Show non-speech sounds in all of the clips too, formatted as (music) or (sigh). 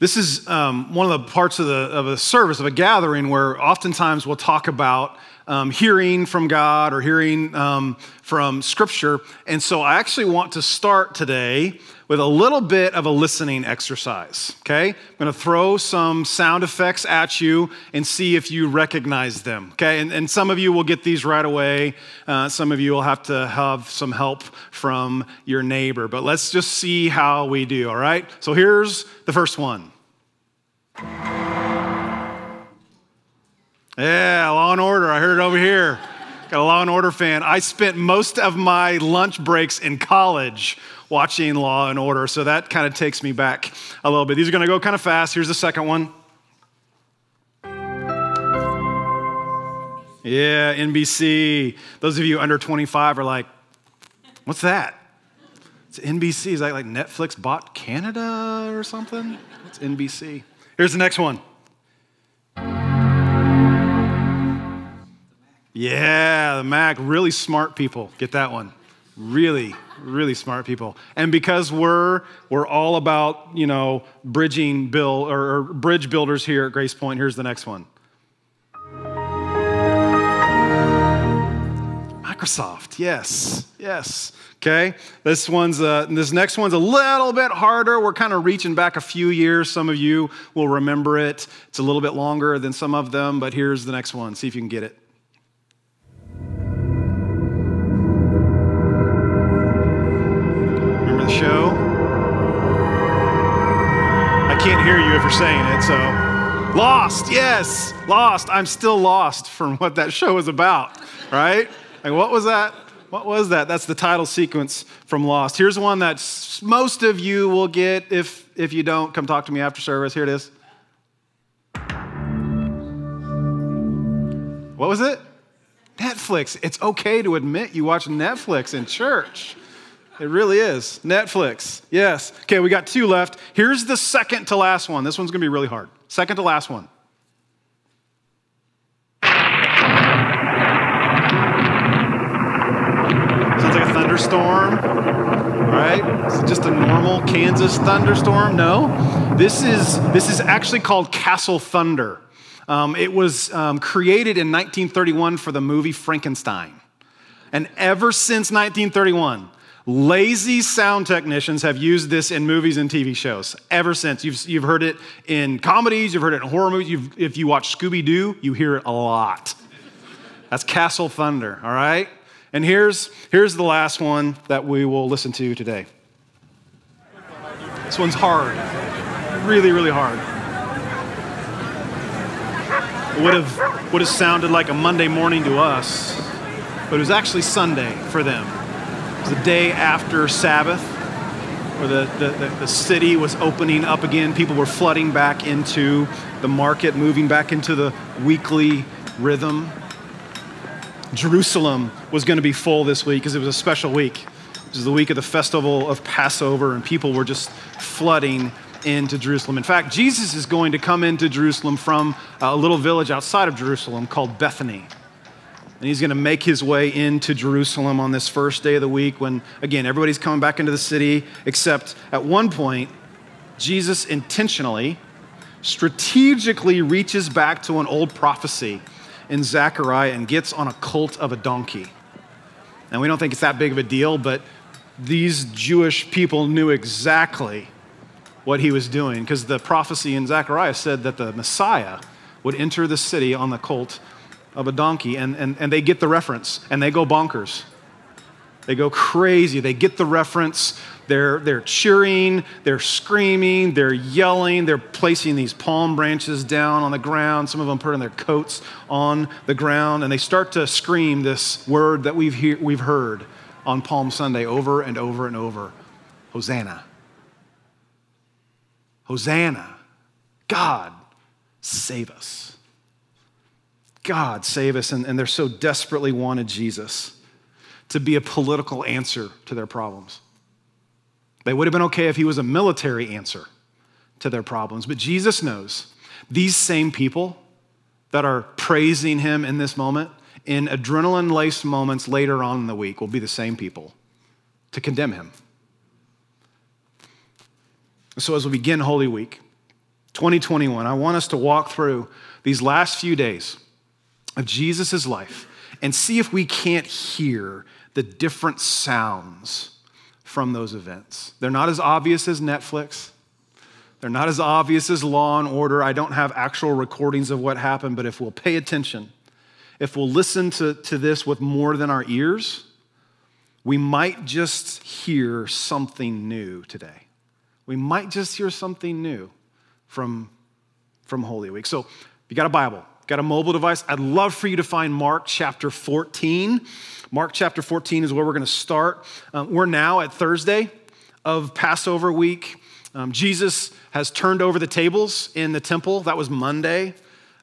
This is um, one of the parts of, the, of a service, of a gathering, where oftentimes we'll talk about um, hearing from God or hearing um, from Scripture. And so I actually want to start today with a little bit of a listening exercise, okay? I'm gonna throw some sound effects at you and see if you recognize them, okay? And, and some of you will get these right away. Uh, some of you will have to have some help from your neighbor, but let's just see how we do, all right? So here's the first one. Yeah, Law and Order. I heard it over here. Got a Law and Order fan. I spent most of my lunch breaks in college watching Law and Order, so that kind of takes me back a little bit. These are going to go kind of fast. Here's the second one. Yeah, NBC. Those of you under 25 are like, what's that? It's NBC. Is that like Netflix bought Canada or something? It's NBC. Here's the next one. Yeah, the Mac. Really smart people. Get that one. Really, really smart people. And because we're we're all about you know bridging bill or, or bridge builders here at Grace Point. Here's the next one. Microsoft. Yes, yes. Okay. This one's uh, this next one's a little bit harder. We're kind of reaching back a few years. Some of you will remember it. It's a little bit longer than some of them, but here's the next one. See if you can get it. You're saying it, so. Lost, yes, lost. I'm still lost from what that show was about, right? Like, what was that? What was that? That's the title sequence from Lost. Here's one that most of you will get. If, if you don't, come talk to me after service. Here it is. What was it? Netflix. It's okay to admit you watch Netflix in church. It really is. Netflix. Yes. Okay, we got two left. Here's the second to last one. This one's going to be really hard. Second to last one. Sounds like a thunderstorm, right? Is it just a normal Kansas thunderstorm? No. This is this is actually called Castle Thunder. Um, it was um, created in 1931 for the movie Frankenstein, and ever since 1931, lazy sound technicians have used this in movies and TV shows. Ever since you've you've heard it in comedies, you've heard it in horror movies. You've, if you watch Scooby Doo, you hear it a lot. That's Castle Thunder. All right. And here's, here's the last one that we will listen to today. This one's hard, really, really hard. It would have, would have sounded like a Monday morning to us, but it was actually Sunday for them. The day after Sabbath, where the, the, the, the city was opening up again. People were flooding back into the market, moving back into the weekly rhythm. Jerusalem was going to be full this week because it was a special week. It was the week of the festival of Passover, and people were just flooding into Jerusalem. In fact, Jesus is going to come into Jerusalem from a little village outside of Jerusalem called Bethany. And he's going to make his way into Jerusalem on this first day of the week when, again, everybody's coming back into the city, except at one point, Jesus intentionally, strategically reaches back to an old prophecy in Zechariah and gets on a colt of a donkey. And we don't think it's that big of a deal, but these Jewish people knew exactly what he was doing because the prophecy in Zechariah said that the Messiah would enter the city on the colt of a donkey. And, and, and they get the reference and they go bonkers. They go crazy. They get the reference. They're, they're cheering, they're screaming, they're yelling, they're placing these palm branches down on the ground. Some of them putting their coats on the ground, and they start to scream this word that we've, he- we've heard on Palm Sunday over and over and over Hosanna. Hosanna. God, save us. God, save us. And, and they're so desperately wanted Jesus to be a political answer to their problems. They would have been okay if he was a military answer to their problems. But Jesus knows these same people that are praising him in this moment, in adrenaline laced moments later on in the week, will be the same people to condemn him. So, as we begin Holy Week, 2021, I want us to walk through these last few days of Jesus' life and see if we can't hear the different sounds from those events. They're not as obvious as Netflix. They're not as obvious as Law and Order. I don't have actual recordings of what happened, but if we'll pay attention, if we'll listen to, to this with more than our ears, we might just hear something new today. We might just hear something new from, from Holy Week. So, if you got a Bible, got a mobile device, I'd love for you to find Mark chapter 14. Mark chapter 14 is where we're going to start. Um, we're now at Thursday of Passover week. Um, Jesus has turned over the tables in the temple. That was Monday.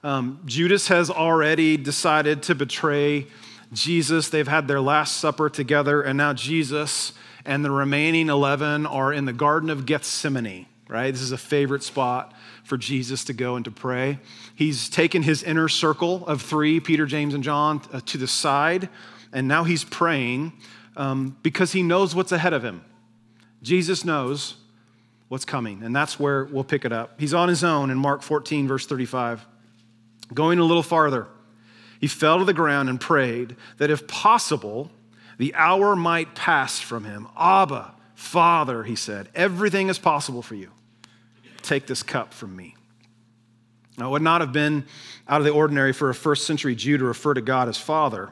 Um, Judas has already decided to betray Jesus. They've had their last supper together, and now Jesus and the remaining 11 are in the Garden of Gethsemane, right? This is a favorite spot for Jesus to go and to pray. He's taken his inner circle of three, Peter, James, and John, uh, to the side, and now he's praying um, because he knows what's ahead of him. Jesus knows what's coming, and that's where we'll pick it up. He's on his own in Mark 14, verse 35. Going a little farther, he fell to the ground and prayed that if possible, the hour might pass from him. Abba, Father, he said, everything is possible for you. Take this cup from me. Now, it would not have been out of the ordinary for a first century Jew to refer to God as Father,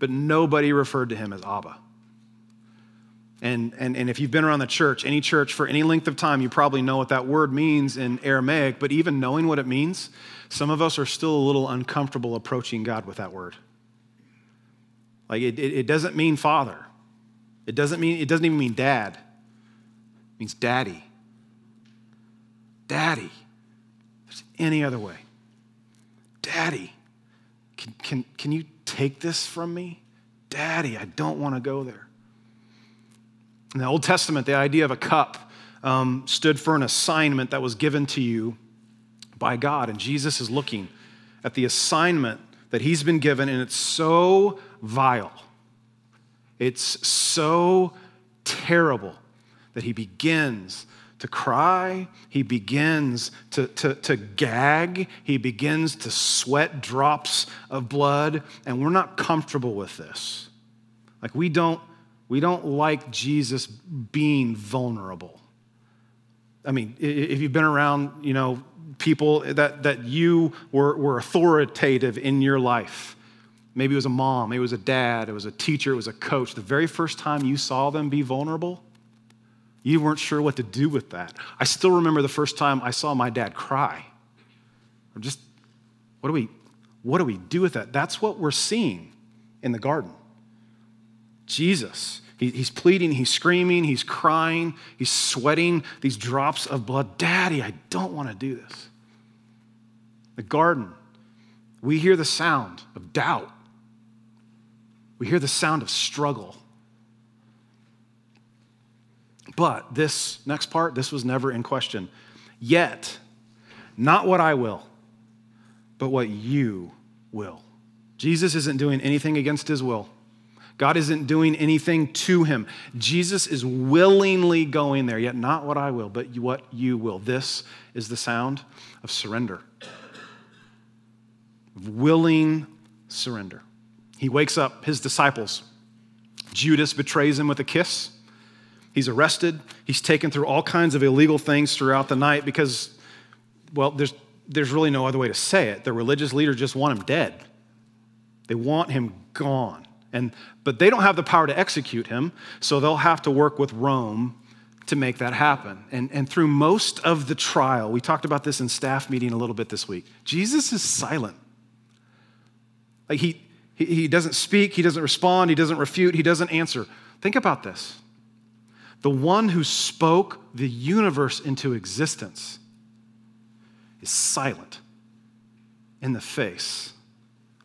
but nobody referred to him as Abba. And, and, and if you've been around the church, any church for any length of time, you probably know what that word means in Aramaic, but even knowing what it means, some of us are still a little uncomfortable approaching God with that word. Like it, it, it doesn't mean father. It doesn't mean, it doesn't even mean dad. It means daddy. Daddy. There's any other way. Daddy. Can, can, can you take this from me? Daddy, I don't want to go there. In the Old Testament, the idea of a cup um, stood for an assignment that was given to you by God. And Jesus is looking at the assignment that he's been given, and it's so vile. It's so terrible that he begins to cry, he begins to, to, to gag, he begins to sweat drops of blood, and we're not comfortable with this. Like, we don't, we don't like Jesus being vulnerable. I mean, if you've been around, you know, people that, that you were, were authoritative in your life, maybe it was a mom, maybe it was a dad, it was a teacher, it was a coach, the very first time you saw them be vulnerable, you weren't sure what to do with that. I still remember the first time I saw my dad cry. Or just, what do we, what do we do with that? That's what we're seeing in the garden. Jesus, he, he's pleading, he's screaming, he's crying, he's sweating these drops of blood. Daddy, I don't want to do this. The garden, we hear the sound of doubt, we hear the sound of struggle. But this next part, this was never in question. Yet, not what I will, but what you will. Jesus isn't doing anything against his will. God isn't doing anything to him. Jesus is willingly going there, yet not what I will, but what you will. This is the sound of surrender, willing surrender. He wakes up his disciples. Judas betrays him with a kiss. He's arrested. He's taken through all kinds of illegal things throughout the night because, well, there's, there's really no other way to say it. The religious leaders just want him dead, they want him gone. And, but they don't have the power to execute him, so they'll have to work with Rome to make that happen. And, and through most of the trial, we talked about this in staff meeting a little bit this week, Jesus is silent. Like he, he, he doesn't speak, he doesn't respond, he doesn't refute, he doesn't answer. Think about this the one who spoke the universe into existence is silent in the face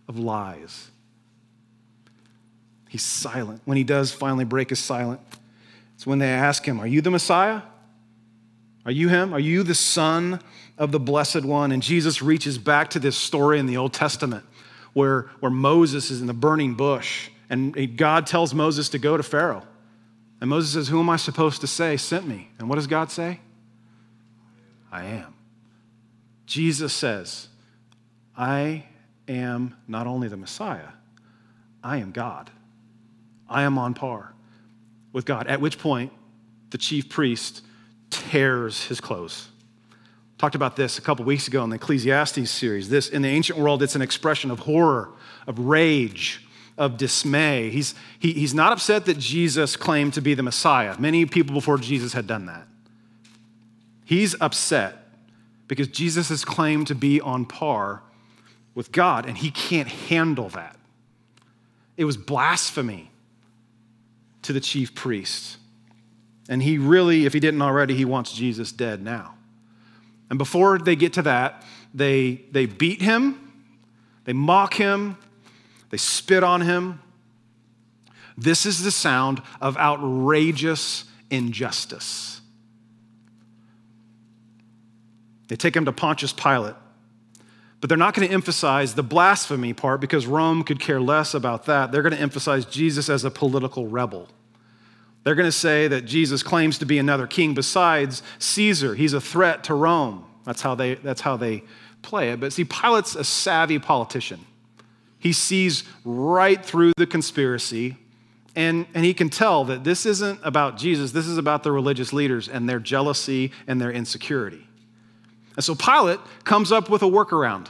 of lies. He's silent. When he does finally break his silence, it's when they ask him, Are you the Messiah? Are you him? Are you the Son of the Blessed One? And Jesus reaches back to this story in the Old Testament where, where Moses is in the burning bush and God tells Moses to go to Pharaoh. And Moses says, Who am I supposed to say sent me? And what does God say? I am. Jesus says, I am not only the Messiah, I am God. I am on par with God. At which point, the chief priest tears his clothes. Talked about this a couple weeks ago in the Ecclesiastes series. This, in the ancient world, it's an expression of horror, of rage, of dismay. He's, he, he's not upset that Jesus claimed to be the Messiah. Many people before Jesus had done that. He's upset because Jesus has claimed to be on par with God, and he can't handle that. It was blasphemy to the chief priest. And he really, if he didn't already, he wants Jesus dead now. And before they get to that, they, they beat him, they mock him, they spit on him. This is the sound of outrageous injustice. They take him to Pontius Pilate, but they're not going to emphasize the blasphemy part because Rome could care less about that. They're going to emphasize Jesus as a political rebel. They're going to say that Jesus claims to be another king besides Caesar. He's a threat to Rome. That's how they, that's how they play it. But see, Pilate's a savvy politician. He sees right through the conspiracy, and, and he can tell that this isn't about Jesus, this is about the religious leaders and their jealousy and their insecurity. And so Pilate comes up with a workaround.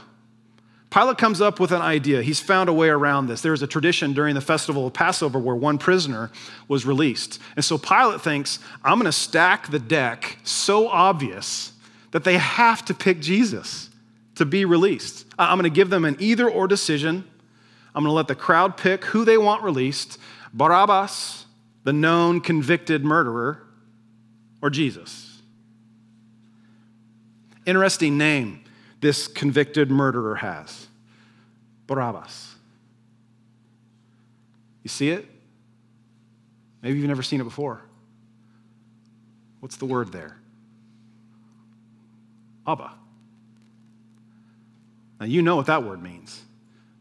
Pilate comes up with an idea. He's found a way around this. There's a tradition during the festival of Passover where one prisoner was released. And so Pilate thinks, I'm going to stack the deck so obvious that they have to pick Jesus to be released. I'm going to give them an either or decision. I'm going to let the crowd pick who they want released Barabbas, the known convicted murderer, or Jesus. Interesting name this convicted murderer has Barabbas. You see it? Maybe you've never seen it before. What's the word there? Abba. Now, you know what that word means.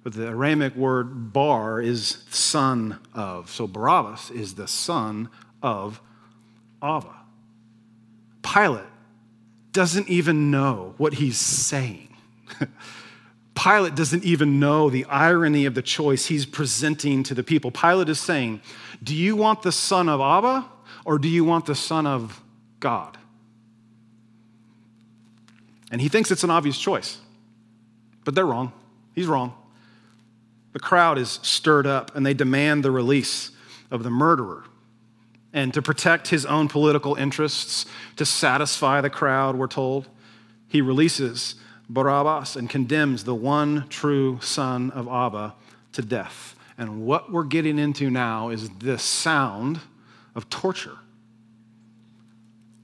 But the Aramaic word bar is son of. So Barabbas is the son of Abba. Pilate doesn't even know what he's saying. (laughs) Pilate doesn't even know the irony of the choice he's presenting to the people. Pilate is saying, Do you want the son of Abba or do you want the son of God? And he thinks it's an obvious choice, but they're wrong. He's wrong. The crowd is stirred up and they demand the release of the murderer. And to protect his own political interests, to satisfy the crowd, we're told, he releases Barabbas and condemns the one true son of Abba to death. And what we're getting into now is the sound of torture.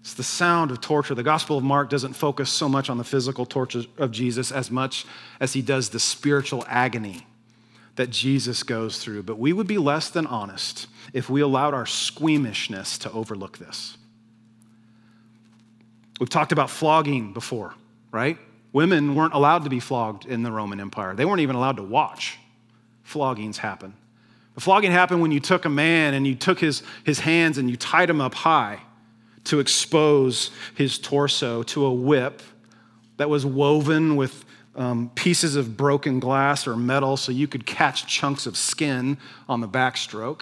It's the sound of torture. The Gospel of Mark doesn't focus so much on the physical torture of Jesus as much as he does the spiritual agony that Jesus goes through. But we would be less than honest if we allowed our squeamishness to overlook this. We've talked about flogging before, right? Women weren't allowed to be flogged in the Roman Empire, they weren't even allowed to watch floggings happen. The flogging happened when you took a man and you took his, his hands and you tied him up high to expose his torso to a whip that was woven with um, pieces of broken glass or metal so you could catch chunks of skin on the backstroke.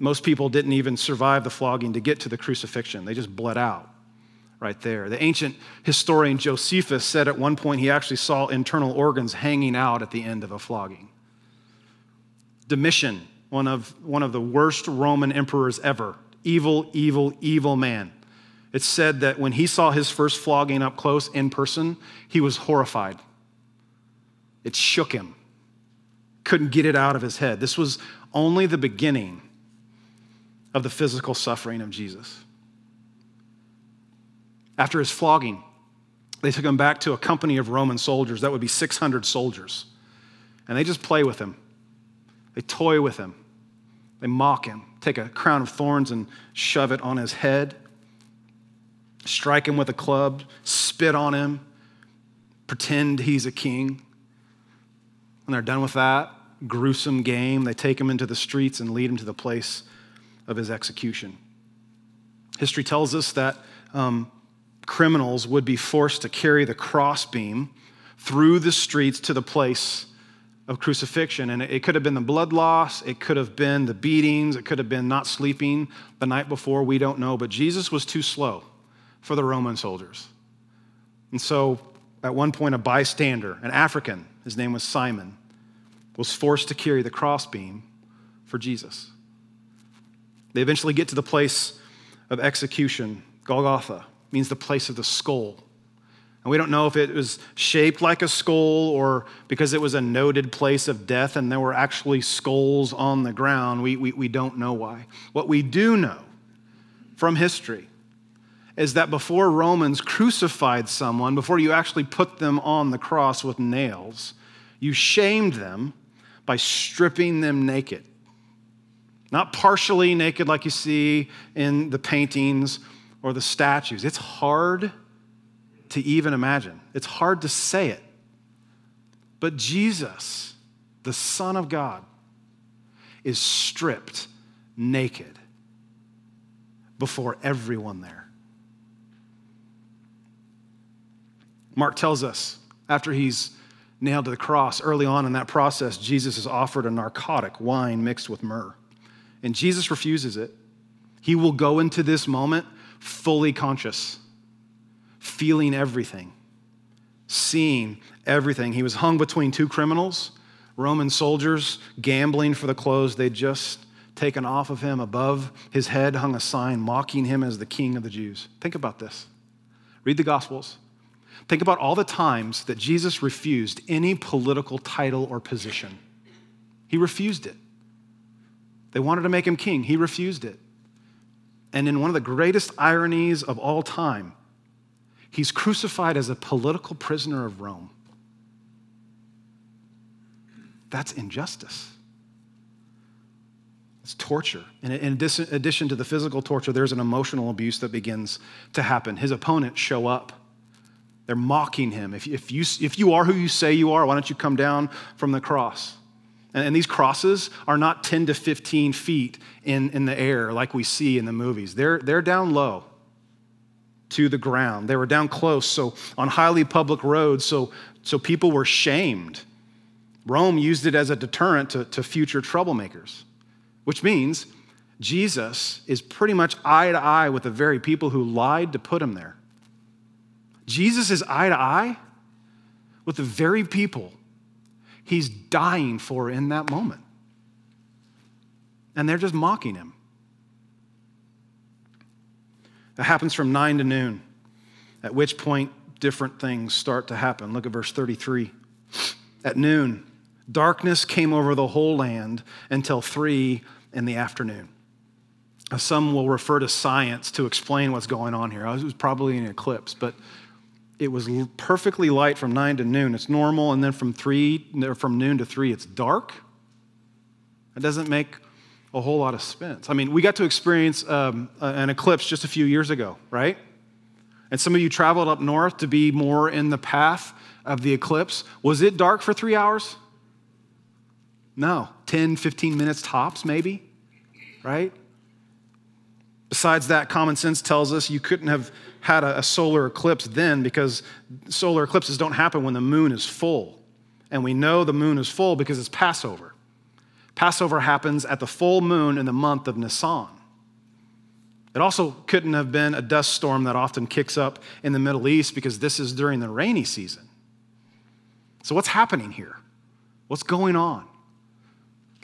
Most people didn't even survive the flogging to get to the crucifixion, they just bled out right there. The ancient historian Josephus said at one point he actually saw internal organs hanging out at the end of a flogging. Domitian, one of, one of the worst Roman emperors ever, evil, evil, evil man. It's said that when he saw his first flogging up close in person, he was horrified. It shook him, couldn't get it out of his head. This was only the beginning of the physical suffering of Jesus. After his flogging, they took him back to a company of Roman soldiers. That would be 600 soldiers. And they just play with him, they toy with him, they mock him, take a crown of thorns and shove it on his head strike him with a club, spit on him, pretend he's a king. When they're done with that gruesome game, they take him into the streets and lead him to the place of his execution. History tells us that um, criminals would be forced to carry the crossbeam through the streets to the place of crucifixion. And it could have been the blood loss, it could have been the beatings, it could have been not sleeping the night before. We don't know. But Jesus was too slow for the Roman soldiers. And so, at one point, a bystander, an African, his name was Simon, was forced to carry the crossbeam for Jesus. They eventually get to the place of execution. Golgotha means the place of the skull. And we don't know if it was shaped like a skull or because it was a noted place of death and there were actually skulls on the ground. We, we, we don't know why. What we do know from history is that before Romans crucified someone, before you actually put them on the cross with nails, you shamed them by stripping them naked. Not partially naked like you see in the paintings or the statues. It's hard to even imagine, it's hard to say it. But Jesus, the Son of God, is stripped naked before everyone there. Mark tells us after he's nailed to the cross, early on in that process, Jesus is offered a narcotic, wine mixed with myrrh. And Jesus refuses it. He will go into this moment fully conscious, feeling everything, seeing everything. He was hung between two criminals, Roman soldiers, gambling for the clothes they'd just taken off of him. Above his head hung a sign mocking him as the king of the Jews. Think about this. Read the Gospels. Think about all the times that Jesus refused any political title or position. He refused it. They wanted to make him king, he refused it. And in one of the greatest ironies of all time, he's crucified as a political prisoner of Rome. That's injustice. It's torture. And in addition to the physical torture, there's an emotional abuse that begins to happen. His opponents show up they're mocking him. If, if, you, if you are who you say you are, why don't you come down from the cross? And, and these crosses are not 10 to 15 feet in, in the air like we see in the movies, they're, they're down low to the ground. They were down close, so on highly public roads, so, so people were shamed. Rome used it as a deterrent to, to future troublemakers, which means Jesus is pretty much eye to eye with the very people who lied to put him there. Jesus is eye to eye with the very people he's dying for in that moment. And they're just mocking him. It happens from 9 to noon, at which point different things start to happen. Look at verse 33. At noon, darkness came over the whole land until 3 in the afternoon. Some will refer to science to explain what's going on here. It was probably an eclipse, but it was perfectly light from 9 to noon. It's normal. And then from 3, from noon to 3, it's dark. It doesn't make a whole lot of sense. I mean, we got to experience um, an eclipse just a few years ago, right? And some of you traveled up north to be more in the path of the eclipse. Was it dark for three hours? No, 10, 15 minutes tops, maybe, right? Besides that, common sense tells us you couldn't have had a, a solar eclipse then because solar eclipses don't happen when the moon is full. And we know the moon is full because it's Passover. Passover happens at the full moon in the month of Nisan. It also couldn't have been a dust storm that often kicks up in the Middle East because this is during the rainy season. So, what's happening here? What's going on?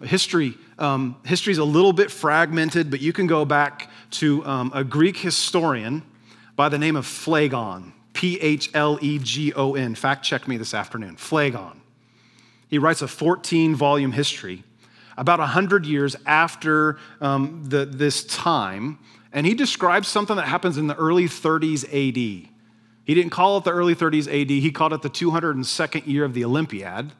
History, um, history is a little bit fragmented, but you can go back to um, a Greek historian by the name of Phlegon, P H L E G O N. Fact check me this afternoon. Phlegon. He writes a 14 volume history about 100 years after um, the, this time, and he describes something that happens in the early 30s AD. He didn't call it the early 30s AD, he called it the 202nd year of the Olympiad,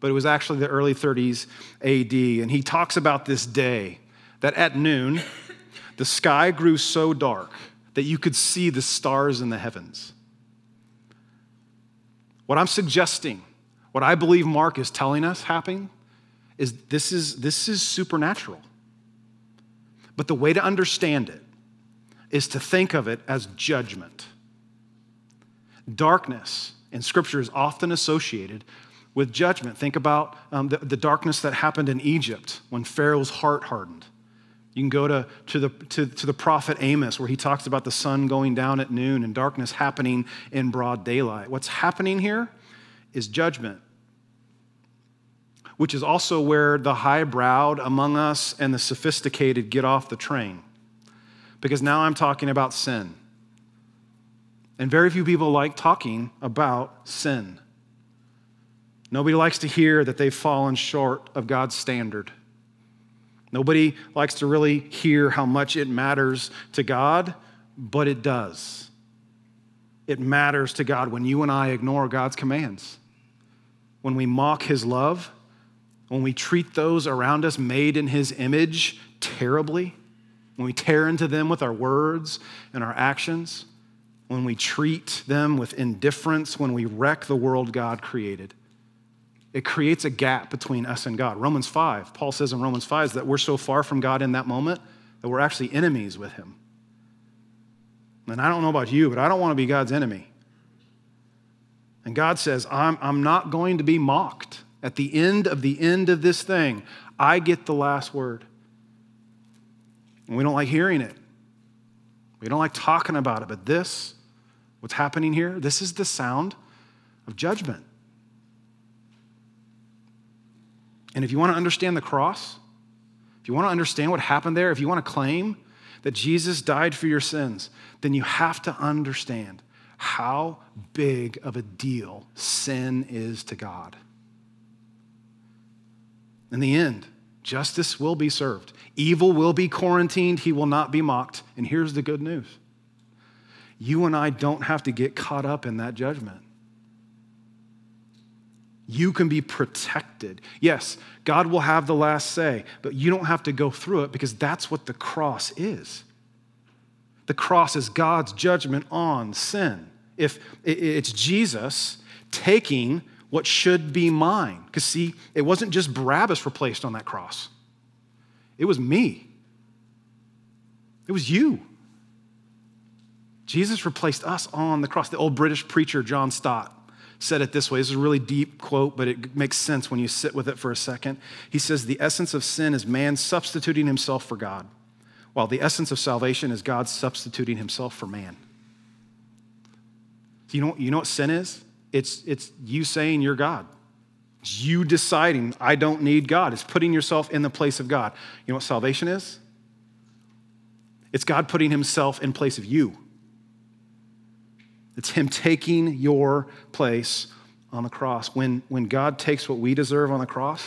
but it was actually the early 30s AD. And he talks about this day that at noon, the sky grew so dark that you could see the stars in the heavens. What I'm suggesting, what I believe Mark is telling us happening, is this is, this is supernatural. But the way to understand it is to think of it as judgment. Darkness in Scripture is often associated with judgment. Think about um, the, the darkness that happened in Egypt when Pharaoh's heart hardened. You can go to, to, the, to, to the prophet Amos, where he talks about the sun going down at noon and darkness happening in broad daylight. What's happening here is judgment, which is also where the high-browed among us and the sophisticated get off the train. Because now I'm talking about sin. And very few people like talking about sin. Nobody likes to hear that they've fallen short of God's standard. Nobody likes to really hear how much it matters to God, but it does. It matters to God when you and I ignore God's commands, when we mock His love, when we treat those around us made in His image terribly, when we tear into them with our words and our actions, when we treat them with indifference, when we wreck the world God created it creates a gap between us and God. Romans 5, Paul says in Romans 5 that we're so far from God in that moment that we're actually enemies with Him. And I don't know about you, but I don't want to be God's enemy. And God says, I'm, I'm not going to be mocked. At the end of the end of this thing, I get the last word. And we don't like hearing it. We don't like talking about it. But this, what's happening here, this is the sound of judgment. And if you want to understand the cross, if you want to understand what happened there, if you want to claim that Jesus died for your sins, then you have to understand how big of a deal sin is to God. In the end, justice will be served, evil will be quarantined, he will not be mocked. And here's the good news you and I don't have to get caught up in that judgment. You can be protected. Yes, God will have the last say, but you don't have to go through it because that's what the cross is. The cross is God's judgment on sin. If it's Jesus taking what should be mine. Because, see, it wasn't just Barabbas replaced on that cross, it was me, it was you. Jesus replaced us on the cross. The old British preacher, John Stott, said it this way. This is a really deep quote, but it makes sense when you sit with it for a second. He says, The essence of sin is man substituting himself for God, while the essence of salvation is God substituting himself for man. You know, you know what sin is? It's, it's you saying you're God. It's you deciding, I don't need God. It's putting yourself in the place of God. You know what salvation is? It's God putting himself in place of you. It's Him taking your place on the cross. When, when God takes what we deserve on the cross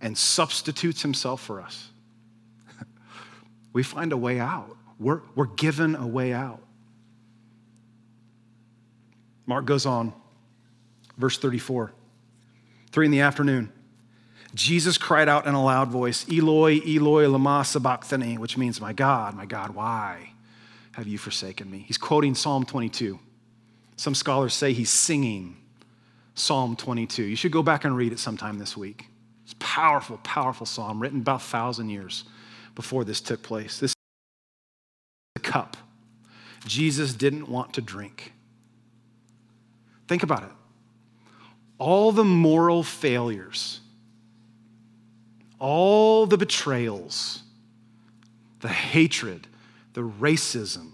and substitutes Himself for us, (laughs) we find a way out. We're, we're given a way out. Mark goes on, verse 34. Three in the afternoon, Jesus cried out in a loud voice, Eloi, Eloi, lama sabachthani, which means, My God, my God, why? Have you forsaken me? He's quoting Psalm 22. Some scholars say he's singing Psalm 22. You should go back and read it sometime this week. It's powerful, powerful psalm written about a thousand years before this took place. This is a cup Jesus didn't want to drink. Think about it. All the moral failures, all the betrayals, the hatred, the racism,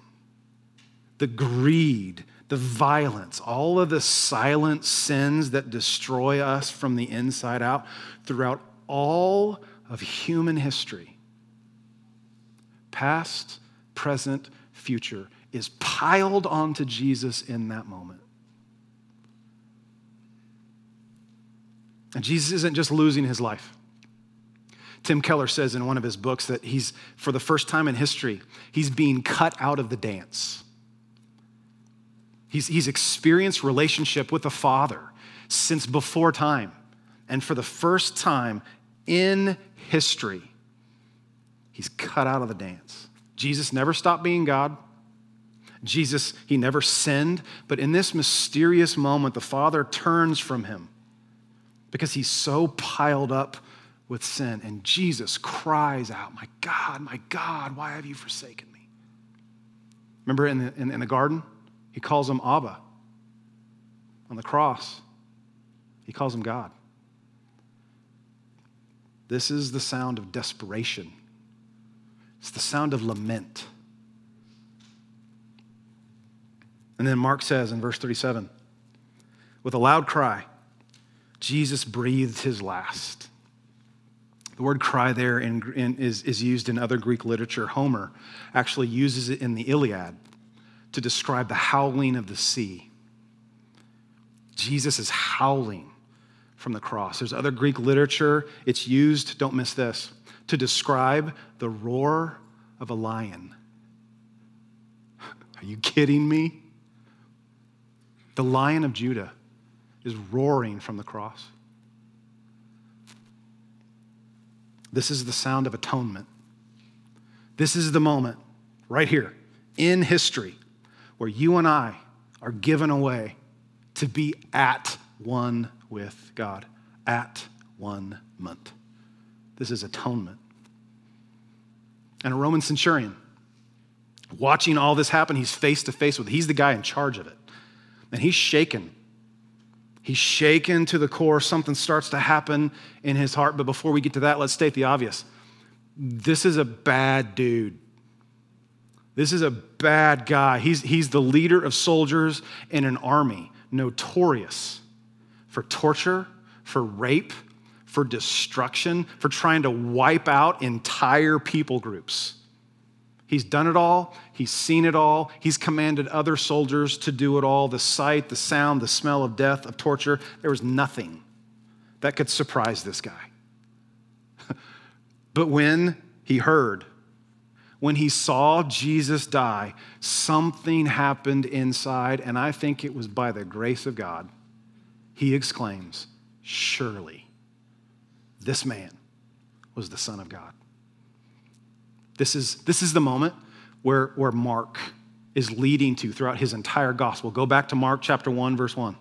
the greed, the violence, all of the silent sins that destroy us from the inside out throughout all of human history, past, present, future, is piled onto Jesus in that moment. And Jesus isn't just losing his life. Tim Keller says in one of his books that he's, for the first time in history, he's being cut out of the dance. He's, he's experienced relationship with the Father since before time. And for the first time in history, he's cut out of the dance. Jesus never stopped being God. Jesus, he never sinned. But in this mysterious moment, the Father turns from him because he's so piled up with sin. And Jesus cries out, My God, my God, why have you forsaken me? Remember in the, in, in the garden? He calls him Abba. on the cross, he calls him God. This is the sound of desperation, it's the sound of lament. And then Mark says in verse 37 with a loud cry, Jesus breathed his last. The word cry there in, in, is, is used in other Greek literature. Homer actually uses it in the Iliad to describe the howling of the sea. Jesus is howling from the cross. There's other Greek literature, it's used, don't miss this, to describe the roar of a lion. (laughs) Are you kidding me? The lion of Judah is roaring from the cross. This is the sound of atonement. This is the moment right here in history where you and I are given away to be at one with God, at one month. This is atonement. And a Roman centurion, watching all this happen, he's face to face with it. He's the guy in charge of it. And he's shaken. He's shaken to the core. Something starts to happen in his heart. But before we get to that, let's state the obvious. This is a bad dude. This is a bad guy. He's, he's the leader of soldiers in an army, notorious for torture, for rape, for destruction, for trying to wipe out entire people groups. He's done it all. He's seen it all. He's commanded other soldiers to do it all the sight, the sound, the smell of death, of torture. There was nothing that could surprise this guy. (laughs) but when he heard, when he saw Jesus die, something happened inside, and I think it was by the grace of God. He exclaims, Surely this man was the Son of God. This is, this is the moment where, where Mark is leading to throughout his entire gospel. Go back to Mark chapter 1, verse 1.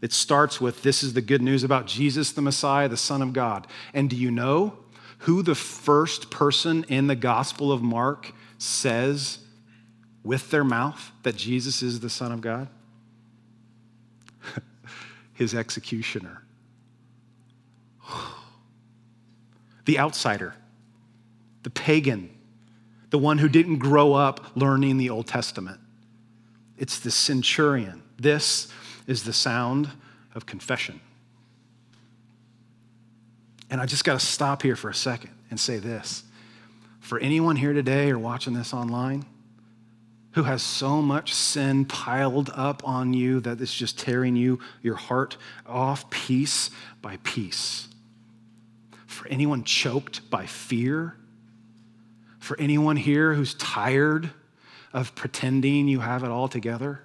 It starts with this is the good news about Jesus, the Messiah, the Son of God. And do you know who the first person in the Gospel of Mark says with their mouth that Jesus is the Son of God? (laughs) His executioner. (sighs) the outsider the pagan, the one who didn't grow up learning the Old Testament. It's the centurion. This is the sound of confession. And I just got to stop here for a second and say this. For anyone here today or watching this online who has so much sin piled up on you that it's just tearing you, your heart off piece by piece. For anyone choked by fear, for anyone here who's tired of pretending you have it all together?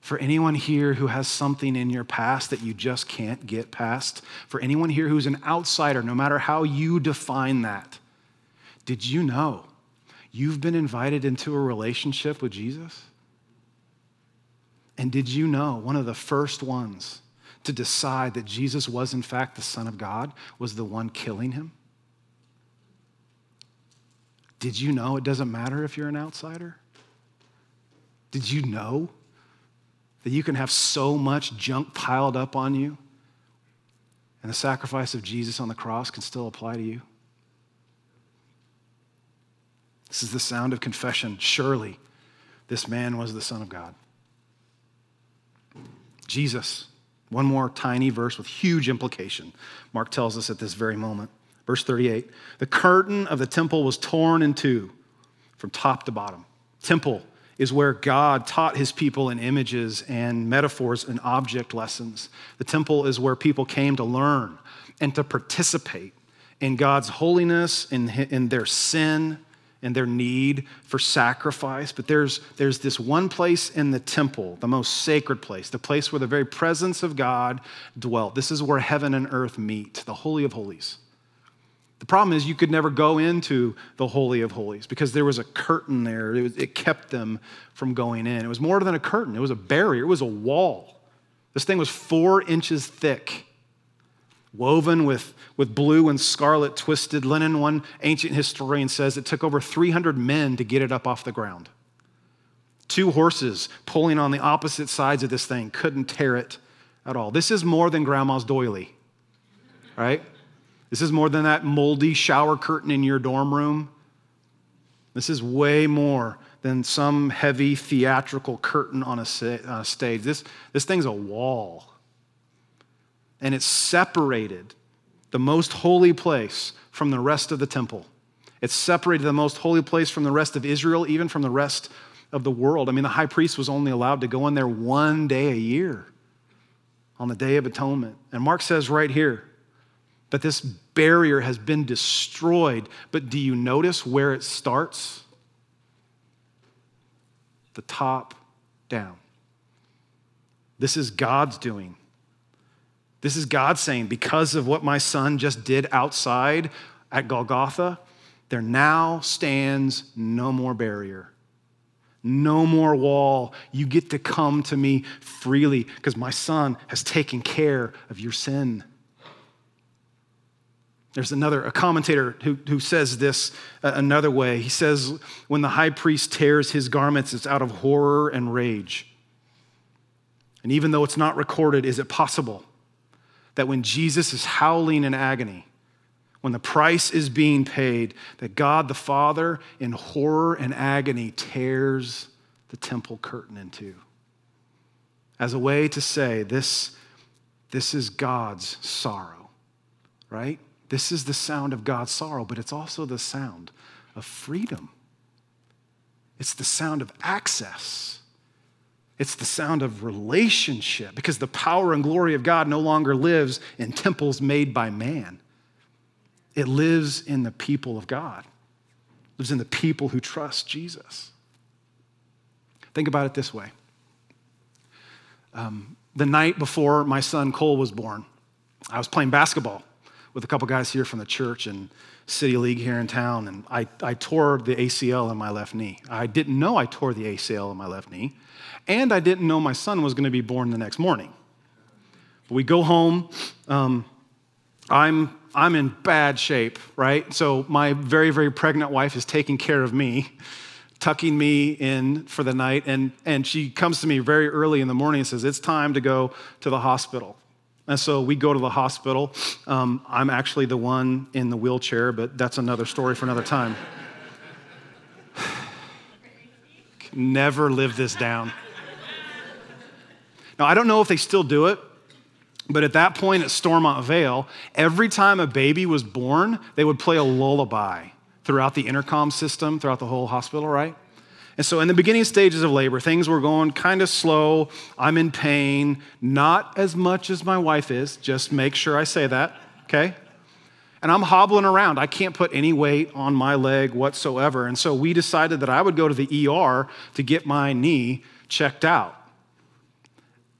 For anyone here who has something in your past that you just can't get past? For anyone here who's an outsider, no matter how you define that, did you know you've been invited into a relationship with Jesus? And did you know one of the first ones to decide that Jesus was, in fact, the Son of God was the one killing him? Did you know it doesn't matter if you're an outsider? Did you know that you can have so much junk piled up on you and the sacrifice of Jesus on the cross can still apply to you? This is the sound of confession. Surely this man was the Son of God. Jesus, one more tiny verse with huge implication. Mark tells us at this very moment. Verse 38 The curtain of the temple was torn in two from top to bottom. Temple is where God taught his people in images and metaphors and object lessons. The temple is where people came to learn and to participate in God's holiness, in, in their sin, and their need for sacrifice. But there's, there's this one place in the temple, the most sacred place, the place where the very presence of God dwelt. This is where heaven and earth meet, the Holy of Holies. The problem is you could never go into the Holy of Holies because there was a curtain there. It, was, it, kept them from going in. It was more than a curtain, it was a barrier, it was a wall. This thing was four inches thick, woven with, with blue and scarlet twisted linen. One ancient historian says it took over 300 men to get it up off the ground. Two horses pulling on the opposite sides of this thing couldn't tear it at all. This is more than grandma's doily, right? This is more than that moldy shower curtain in your dorm room. This is way more than some heavy theatrical curtain on a, stage. This, this thing's a wall. And it's separated the most holy place from the rest of the temple. It's separated the most holy place from the rest of Israel, even from the rest of the world. I mean, the high priest was only allowed to go in there one day a year on the Day of Atonement. And Mark says right here that this barrier has been destroyed. But do you notice where it starts? The top down. This is God's doing. This is God saying, because of what my son just did outside at Golgotha, there now stands no more barrier. No more wall. You get to come to me freely because my son has taken care of your sin. There's another, a commentator who, who says this uh, another way. He says, when the high priest tears his garments, it's out of horror and rage. And even though it's not recorded, is it possible that when Jesus is howling in agony, when the price is being paid, that God the Father, in horror and agony, tears the temple curtain in two. As a way to say, this, this is God's sorrow, right? This is the sound of God's sorrow, but it's also the sound of freedom. It's the sound of access. It's the sound of relationship because the power and glory of God no longer lives in temples made by man. It lives in the people of God, it lives in the people who trust Jesus. Think about it this way um, the night before my son Cole was born, I was playing basketball with a couple guys here from the church and City League here in town, and I, I tore the ACL in my left knee. I didn't know I tore the ACL in my left knee, and I didn't know my son was going to be born the next morning. We go home. Um, I'm I'm in bad shape, right? So my very, very pregnant wife is taking care of me, tucking me in for the night, and, and she comes to me very early in the morning and says, It's time to go to the hospital. And so we go to the hospital. Um, I'm actually the one in the wheelchair, but that's another story for another time. (sighs) Never live this down. Now, I don't know if they still do it, but at that point at Stormont Vail, every time a baby was born, they would play a lullaby throughout the intercom system, throughout the whole hospital, right? And so, in the beginning stages of labor, things were going kind of slow. I'm in pain, not as much as my wife is. Just make sure I say that, okay? And I'm hobbling around. I can't put any weight on my leg whatsoever. And so, we decided that I would go to the ER to get my knee checked out.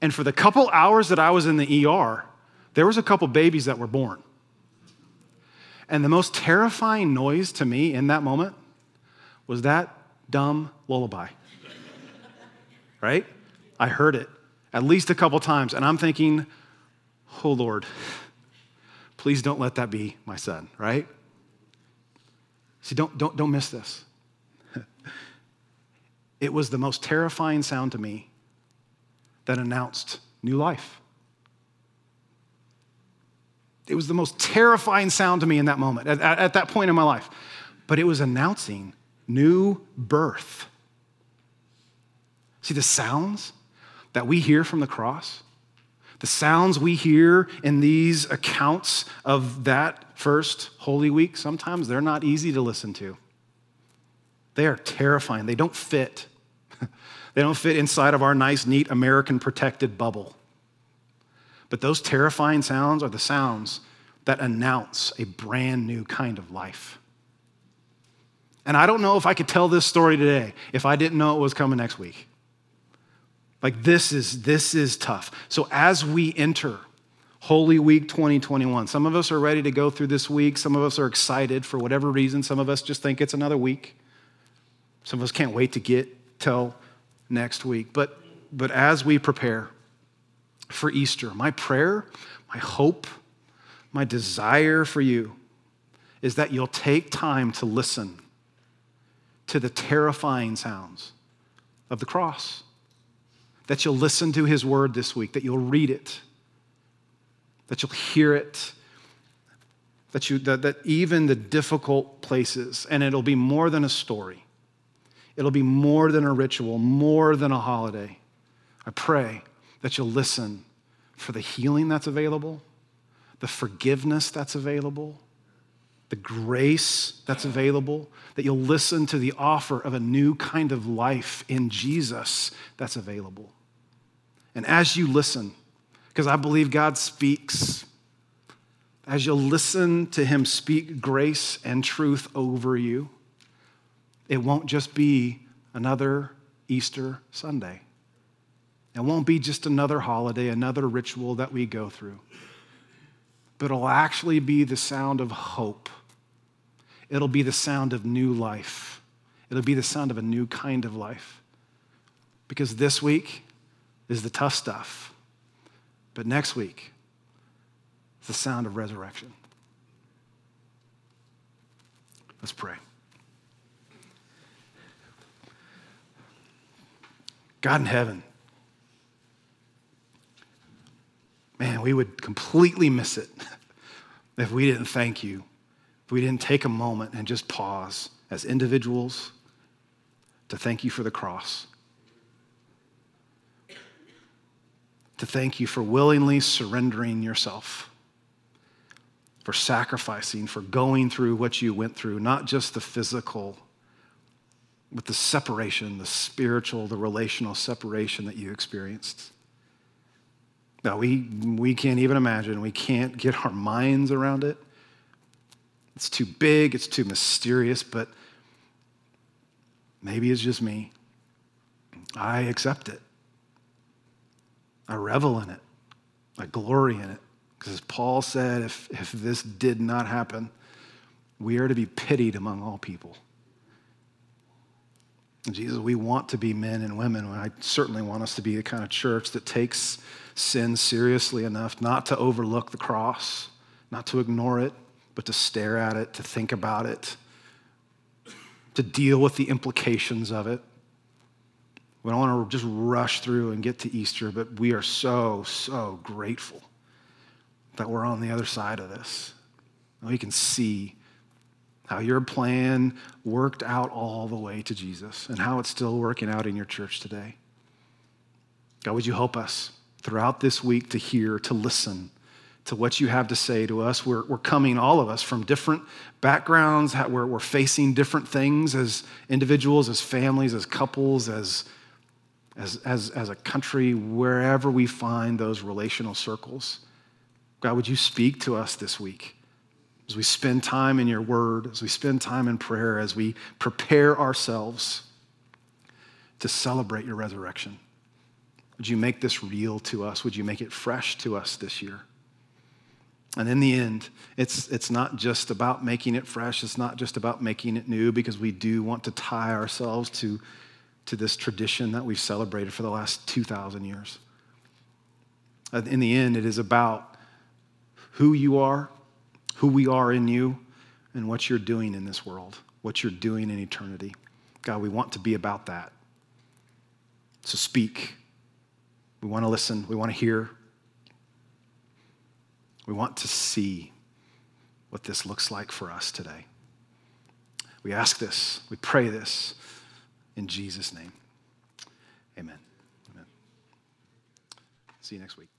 And for the couple hours that I was in the ER, there was a couple babies that were born. And the most terrifying noise to me in that moment was that dumb lullaby. right? I heard it at least a couple times, and I'm thinking, oh Lord, please don't let that be my son, right? See, don't, don't, don't miss this. (laughs) it was the most terrifying sound to me that announced new life. It was the most terrifying sound to me in that moment, at, at, at that point in my life. But it was announcing new birth. See, the sounds that we hear from the cross, the sounds we hear in these accounts of that first Holy Week, sometimes they're not easy to listen to. They are terrifying. They don't fit (laughs) they don't fit inside of our nice, neat American protected bubble. But those terrifying sounds are the sounds that announce a brand new kind of life. And I don't know if I could tell this story today if I didn't know it was coming next week. Like this is this is tough. So as we enter Holy Week 2021, some of us are ready to go through this week, some of us are excited for whatever reason, some of us just think it's another week. Some of us can't wait to get till next week. But, but as we prepare for Easter, my prayer, my hope, my desire for you is that you'll take time to listen to the terrifying sounds of the cross. That you'll listen to his word this week, that you'll read it, that you'll hear it, that, you, that, that even the difficult places, and it'll be more than a story, it'll be more than a ritual, more than a holiday. I pray that you'll listen for the healing that's available, the forgiveness that's available, the grace that's available, that you'll listen to the offer of a new kind of life in Jesus that's available. And as you listen, because I believe God speaks, as you'll listen to Him speak grace and truth over you, it won't just be another Easter Sunday. It won't be just another holiday, another ritual that we go through, but it'll actually be the sound of hope. It'll be the sound of new life. It'll be the sound of a new kind of life. Because this week is the tough stuff, but next week is the sound of resurrection. Let's pray. God in heaven, man, we would completely miss it (laughs) if we didn't thank you, if we didn't take a moment and just pause as individuals to thank you for the cross, to thank you for willingly surrendering yourself, for sacrificing, for going through what you went through, not just the physical. But the separation, the spiritual, the relational separation that you experienced. Now, we, we can't even imagine. We can't get our minds around it. It's too big, it's too mysterious, but maybe it's just me. I accept it. I revel in it. I glory in it. Because as Paul said, if, if this did not happen, we are to be pitied among all people. Jesus, we want to be men and women. I certainly want us to be the kind of church that takes sin seriously enough not to overlook the cross, not to ignore it, but to stare at it, to think about it, to deal with the implications of it. We don't want to just rush through and get to Easter, but we are so, so grateful that we're on the other side of this. And We can see how your plan worked out all the way to Jesus and how it's still working out in your church today. God, would you help us throughout this week to hear, to listen to what you have to say to us? We're, we're coming, all of us, from different backgrounds. We're, we're facing different things as individuals, as families, as couples, as, as, as, as a country, wherever we find those relational circles. God, would you speak to us this week? as we spend time in your word, as we spend time in prayer, as we prepare ourselves to celebrate your resurrection. Would you make this real to us? Would you make it fresh to us this year? And in the end, it's, it's not just about making it fresh, it's not just about making it new, because we do want to tie ourselves to, to this tradition that we've celebrated for the last 2,000 years. In the end, it is about who you are who we are in you and what you're doing in this world, what you're doing in eternity. God, we want to be about that. So speak. We want to listen. We want to hear. We want to see what this looks like for us today. We ask this, we pray this in Jesus' name. Amen. Amen. See you next week.